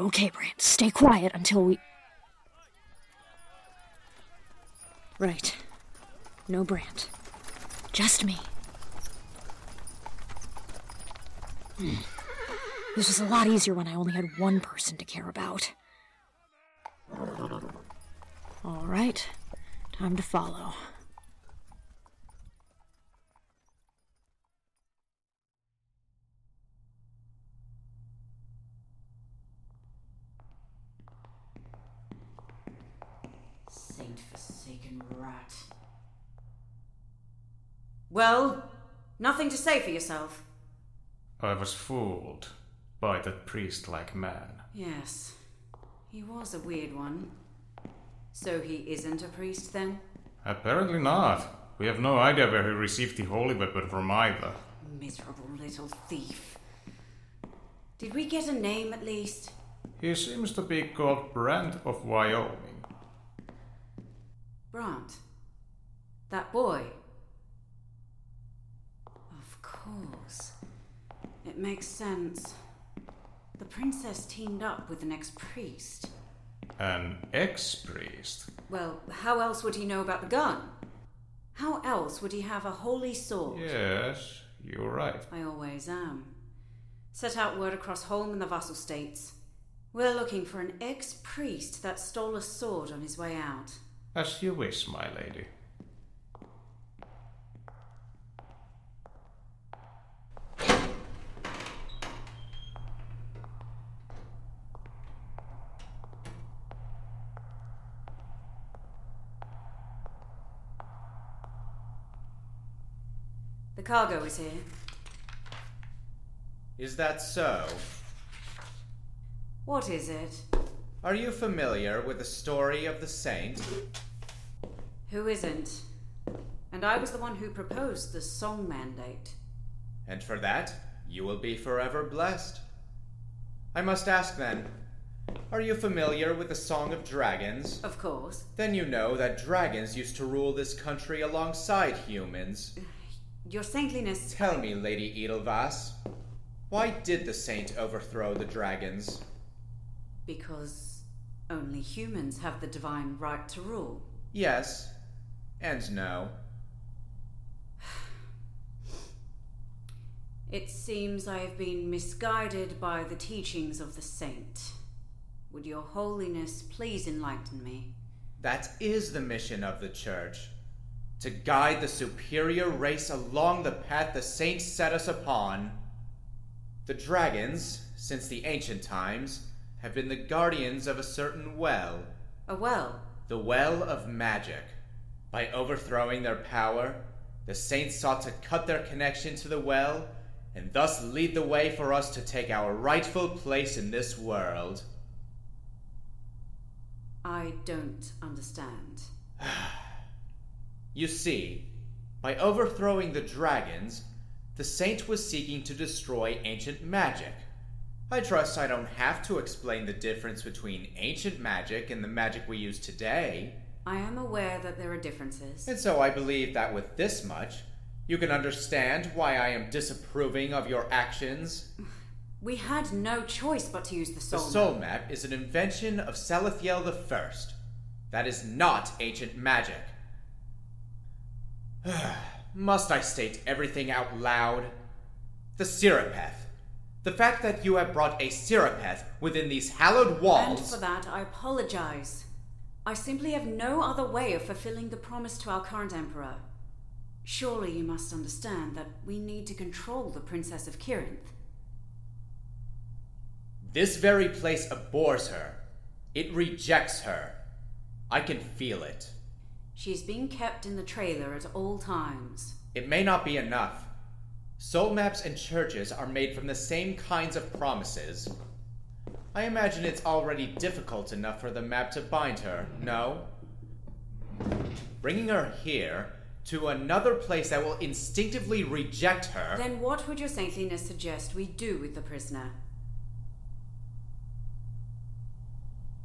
Okay, Brant, stay quiet until we. Right. No Brant. Just me. Hmm. This was a lot easier when I only had one person to care about. All right, time to follow. Well, nothing to say for yourself. I was fooled by that priest like man. Yes, he was a weird one. So he isn't a priest then? Apparently not. We have no idea where he received the holy weapon from either. Miserable little thief. Did we get a name at least? He seems to be called Brent of Wyoming. Brant. That boy. Of course. It makes sense. The princess teamed up with an ex priest. An ex priest? Well, how else would he know about the gun? How else would he have a holy sword? Yes, you're right. I always am. Set out word across home and the vassal states. We're looking for an ex priest that stole a sword on his way out. As you wish, my lady. The cargo is here. Is that so? What is it? Are you familiar with the story of the saint? Who isn't? And I was the one who proposed the song mandate. And for that, you will be forever blessed. I must ask then, are you familiar with the Song of Dragons? Of course. Then you know that dragons used to rule this country alongside humans. Your saintliness. Tell me, Lady Edelvas, why did the saint overthrow the dragons? Because only humans have the divine right to rule. Yes, and no. It seems I have been misguided by the teachings of the saint. Would your holiness please enlighten me? That is the mission of the church to guide the superior race along the path the saints set us upon. The dragons, since the ancient times, have been the guardians of a certain well. A well? The well of magic. By overthrowing their power, the saints sought to cut their connection to the well and thus lead the way for us to take our rightful place in this world. I don't understand. You see, by overthrowing the dragons, the saint was seeking to destroy ancient magic. I trust I don't have to explain the difference between ancient magic and the magic we use today. I am aware that there are differences. And so I believe that with this much, you can understand why I am disapproving of your actions. We had no choice but to use the soul map. The soul. map is an invention of Salathiel I. That is not ancient magic. Must I state everything out loud? The Siripeth. The fact that you have brought a Siripeth within these hallowed walls. And for that, I apologize. I simply have no other way of fulfilling the promise to our current emperor. Surely you must understand that we need to control the Princess of Kirith. This very place abhors her. It rejects her. I can feel it. She's being kept in the trailer at all times. It may not be enough. Soul maps and churches are made from the same kinds of promises. I imagine it's already difficult enough for the map to bind her, no? Bringing her here to another place that will instinctively reject her. Then what would your saintliness suggest we do with the prisoner?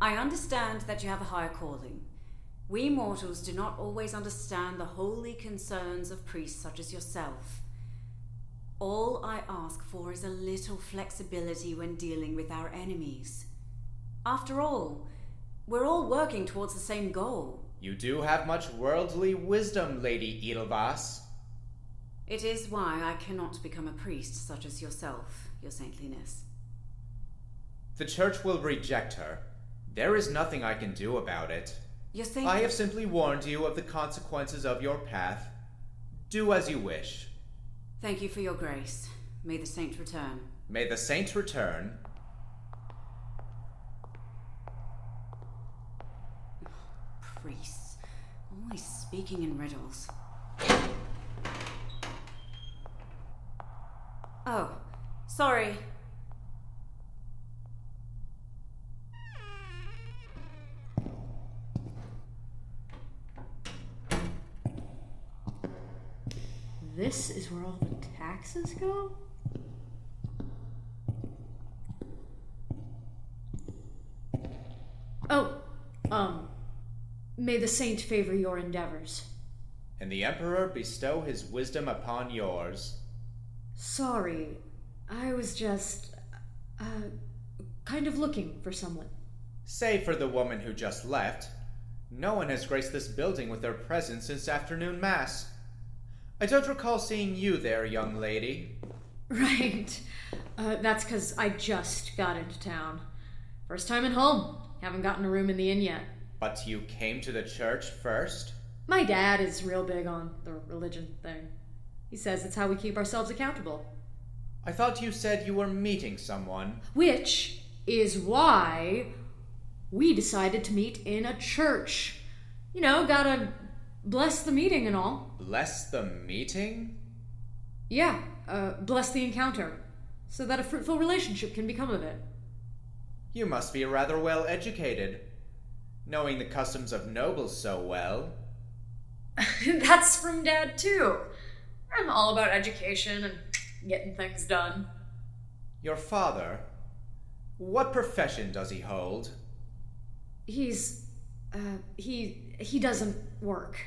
I understand that you have a higher calling. We mortals do not always understand the holy concerns of priests such as yourself. All I ask for is a little flexibility when dealing with our enemies. After all, we're all working towards the same goal. You do have much worldly wisdom, Lady Edelvas. It is why I cannot become a priest such as yourself, your saintliness. The church will reject her. There is nothing I can do about it. Your saint. I have simply warned you of the consequences of your path. Do as you wish. Thank you for your grace. May the saint return. May the saint return. Priests. Always speaking in riddles. Oh, sorry. This is where all the taxes go? Oh, um, may the saint favor your endeavors. And the Emperor bestow his wisdom upon yours. Sorry, I was just, uh, kind of looking for someone. Save for the woman who just left, no one has graced this building with their presence since afternoon mass. I don't recall seeing you there, young lady. Right. Uh, that's because I just got into town. First time at home. Haven't gotten a room in the inn yet. But you came to the church first? My dad is real big on the religion thing. He says it's how we keep ourselves accountable. I thought you said you were meeting someone. Which is why we decided to meet in a church. You know, gotta bless the meeting and all. Bless the meeting? Yeah, uh, bless the encounter, so that a fruitful relationship can become of it. You must be rather well educated, knowing the customs of nobles so well. That's from Dad, too. I'm all about education and getting things done. Your father? What profession does he hold? He's. Uh, he. he doesn't work.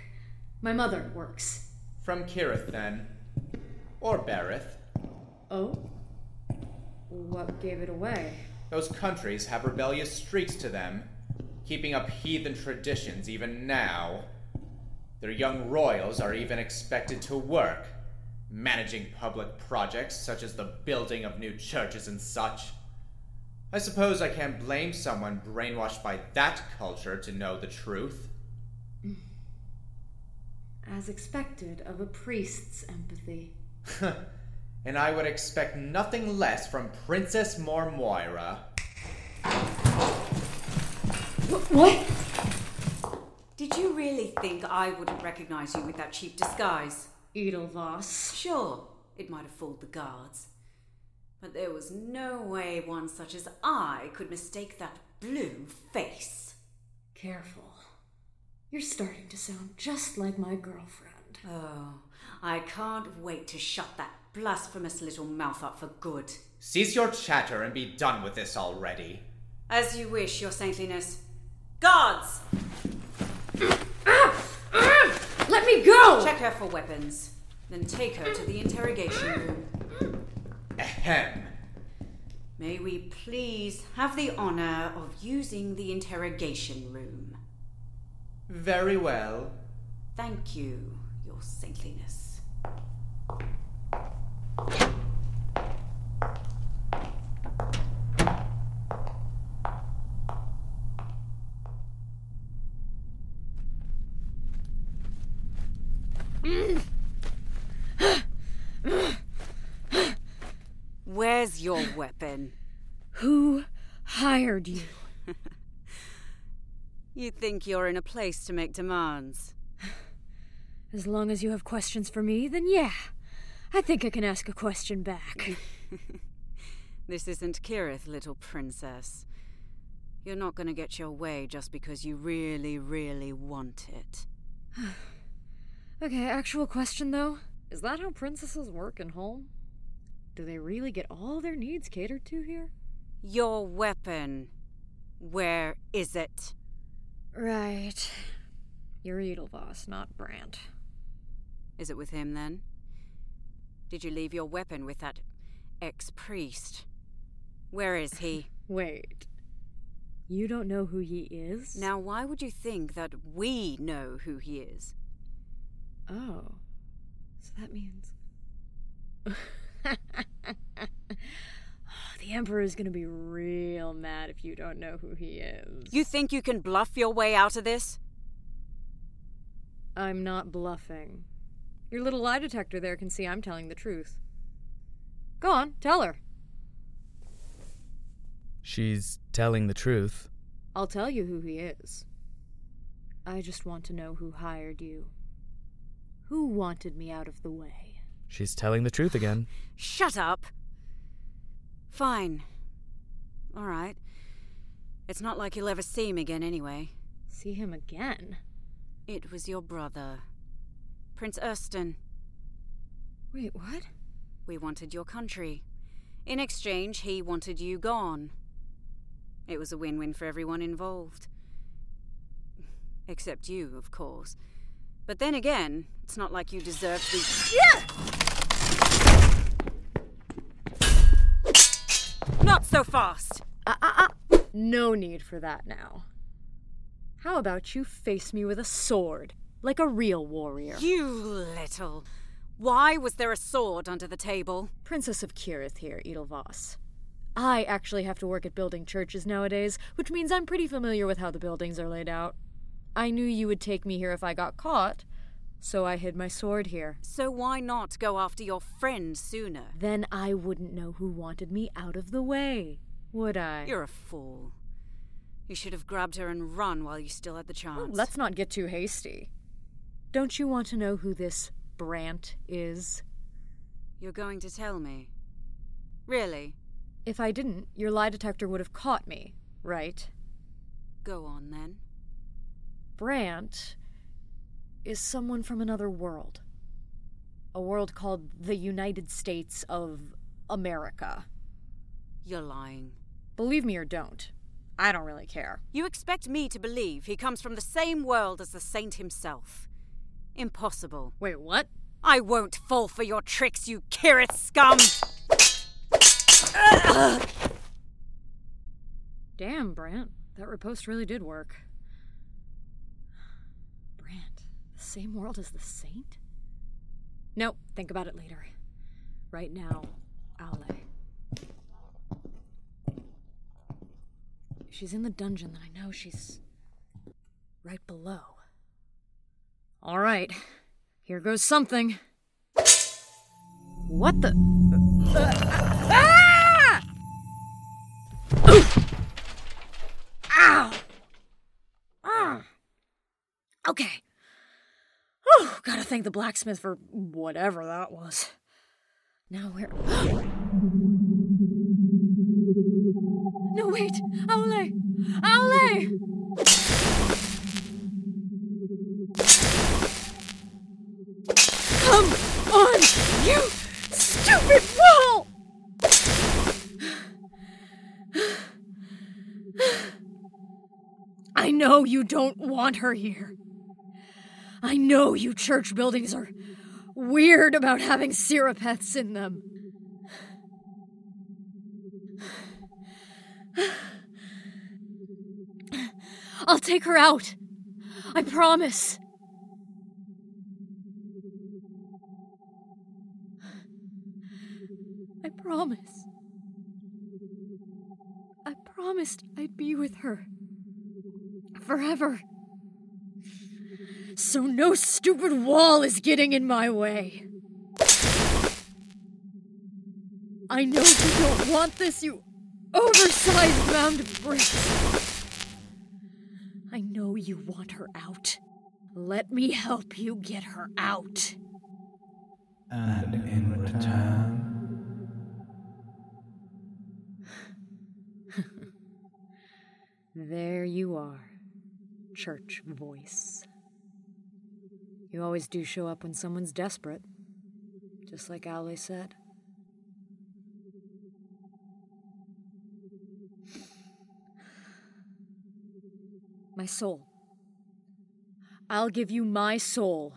My mother works. From Kirith, then. Or Berith. Oh? What gave it away? Those countries have rebellious streaks to them, keeping up heathen traditions even now. Their young royals are even expected to work, managing public projects such as the building of new churches and such. I suppose I can't blame someone brainwashed by that culture to know the truth. As expected of a priest's empathy. and I would expect nothing less from Princess Mormoira. What? Did you really think I wouldn't recognize you with that cheap disguise? Edelvoss. Sure, it might have fooled the guards. But there was no way one such as I could mistake that blue face. Careful. You're starting to sound just like my girlfriend. Oh, I can't wait to shut that blasphemous little mouth up for good. Cease your chatter and be done with this already. As you wish, Your Saintliness. Guards! Let me go! Check her for weapons, then take her to the interrogation room. Ahem. May we please have the honor of using the interrogation room? Very well. Thank you, Your Saintliness. Where's your weapon? Who hired you? You think you're in a place to make demands? As long as you have questions for me, then yeah. I think I can ask a question back. This isn't Kirith, little princess. You're not gonna get your way just because you really, really want it. okay, actual question though. Is that how princesses work in home? Do they really get all their needs catered to here? Your weapon. Where is it? Right. You're Edelvoss, not Brant. Is it with him then? Did you leave your weapon with that ex priest? Where is he? Wait. You don't know who he is? Now, why would you think that we know who he is? Oh. So that means. the Emperor is gonna be real mad if you don't know who he is. You think you can bluff your way out of this? I'm not bluffing. Your little lie detector there can see I'm telling the truth. Go on, tell her. She's telling the truth. I'll tell you who he is. I just want to know who hired you. Who wanted me out of the way? She's telling the truth again. Shut up! Fine. Alright. It's not like you'll ever see him again anyway. See him again? It was your brother, Prince Erston. Wait, what? We wanted your country. In exchange, he wanted you gone. It was a win win for everyone involved. Except you, of course. But then again, it's not like you deserved the. Yeah! Not so fast! Uh, uh, uh. No need for that now. How about you face me with a sword, like a real warrior? You little. Why was there a sword under the table? Princess of Kirith here, Edelvoss. I actually have to work at building churches nowadays, which means I'm pretty familiar with how the buildings are laid out. I knew you would take me here if I got caught, so I hid my sword here. So why not go after your friend sooner? Then I wouldn't know who wanted me out of the way, would I? You're a fool. You should have grabbed her and run while you still had the oh, chance. Oh, let's not get too hasty. Don't you want to know who this Brant is? You're going to tell me? Really? If I didn't, your lie detector would have caught me, right? Go on then. Brant is someone from another world. A world called the United States of America. You're lying. Believe me or don't. I don't really care. You expect me to believe he comes from the same world as the saint himself. Impossible. Wait, what? I won't fall for your tricks, you Kirith scum! Damn, Brant. That riposte really did work. Brant, the same world as the saint? No, think about it later. Right now, Ale. She's in the dungeon, then I know she's right below. All right, here goes something. What the? Ah! Thank the blacksmith for whatever that was. Now where? no, wait! Aule! Aule! Come on, you stupid wall! I know you don't want her here. I know you church buildings are weird about having Sirapeths in them. I'll take her out. I promise. I promise. I promised I'd be with her. Forever. So no stupid wall is getting in my way. I know you don't want this, you oversized mound of bricks. I know you want her out. Let me help you get her out. And in return, There you are, church voice. You always do show up when someone's desperate, just like Ale said. My soul. I'll give you my soul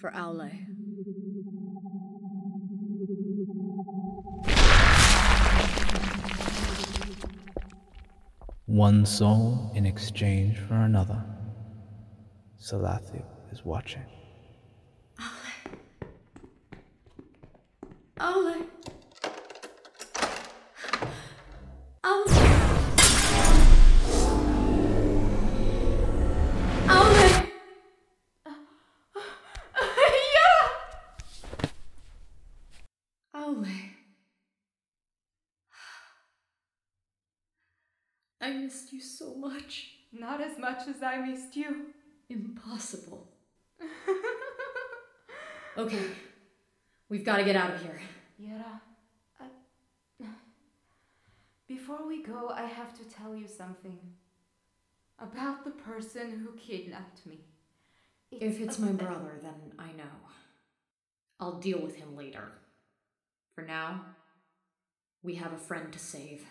for Ale. One soul in exchange for another. Salathiel is watching. Ole. Ole. Ole. yeah. Ole. I missed you so much. Not as much as I missed you. Impossible. Okay. We've got to get out of here. Yera, uh, before we go, I have to tell you something about the person who kidnapped me. If it's my brother, then I know. I'll deal with him later. For now, we have a friend to save.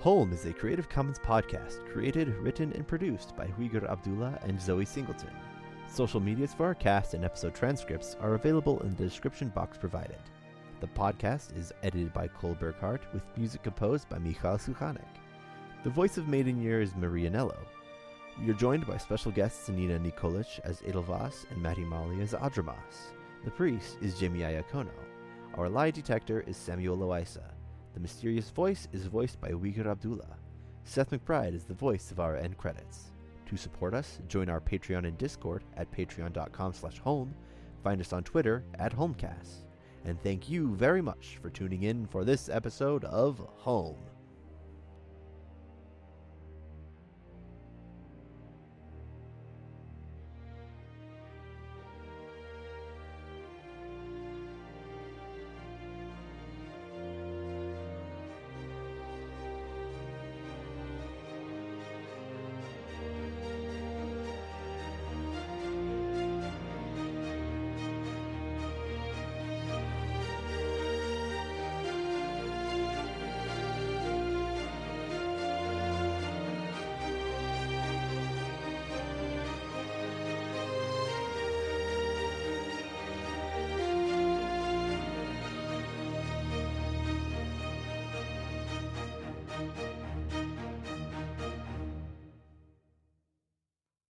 Home is a Creative Commons podcast created, written, and produced by Uyghur Abdullah and Zoe Singleton. Social medias for our cast and episode transcripts are available in the description box provided. The podcast is edited by Cole Burkhardt with music composed by Michal Suchanek. The voice of Maiden Year is Maria Nello. We are joined by special guests Nina Nikolic as Edelvas and Matty Molly as Adramas. The priest is Jimmy Iacono. Our lie detector is Samuel Loisa. The mysterious voice is voiced by Uyghur Abdullah. Seth McBride is the voice of our end credits. To support us, join our Patreon and Discord at patreon.com slash home, find us on Twitter at Homecast. And thank you very much for tuning in for this episode of Home.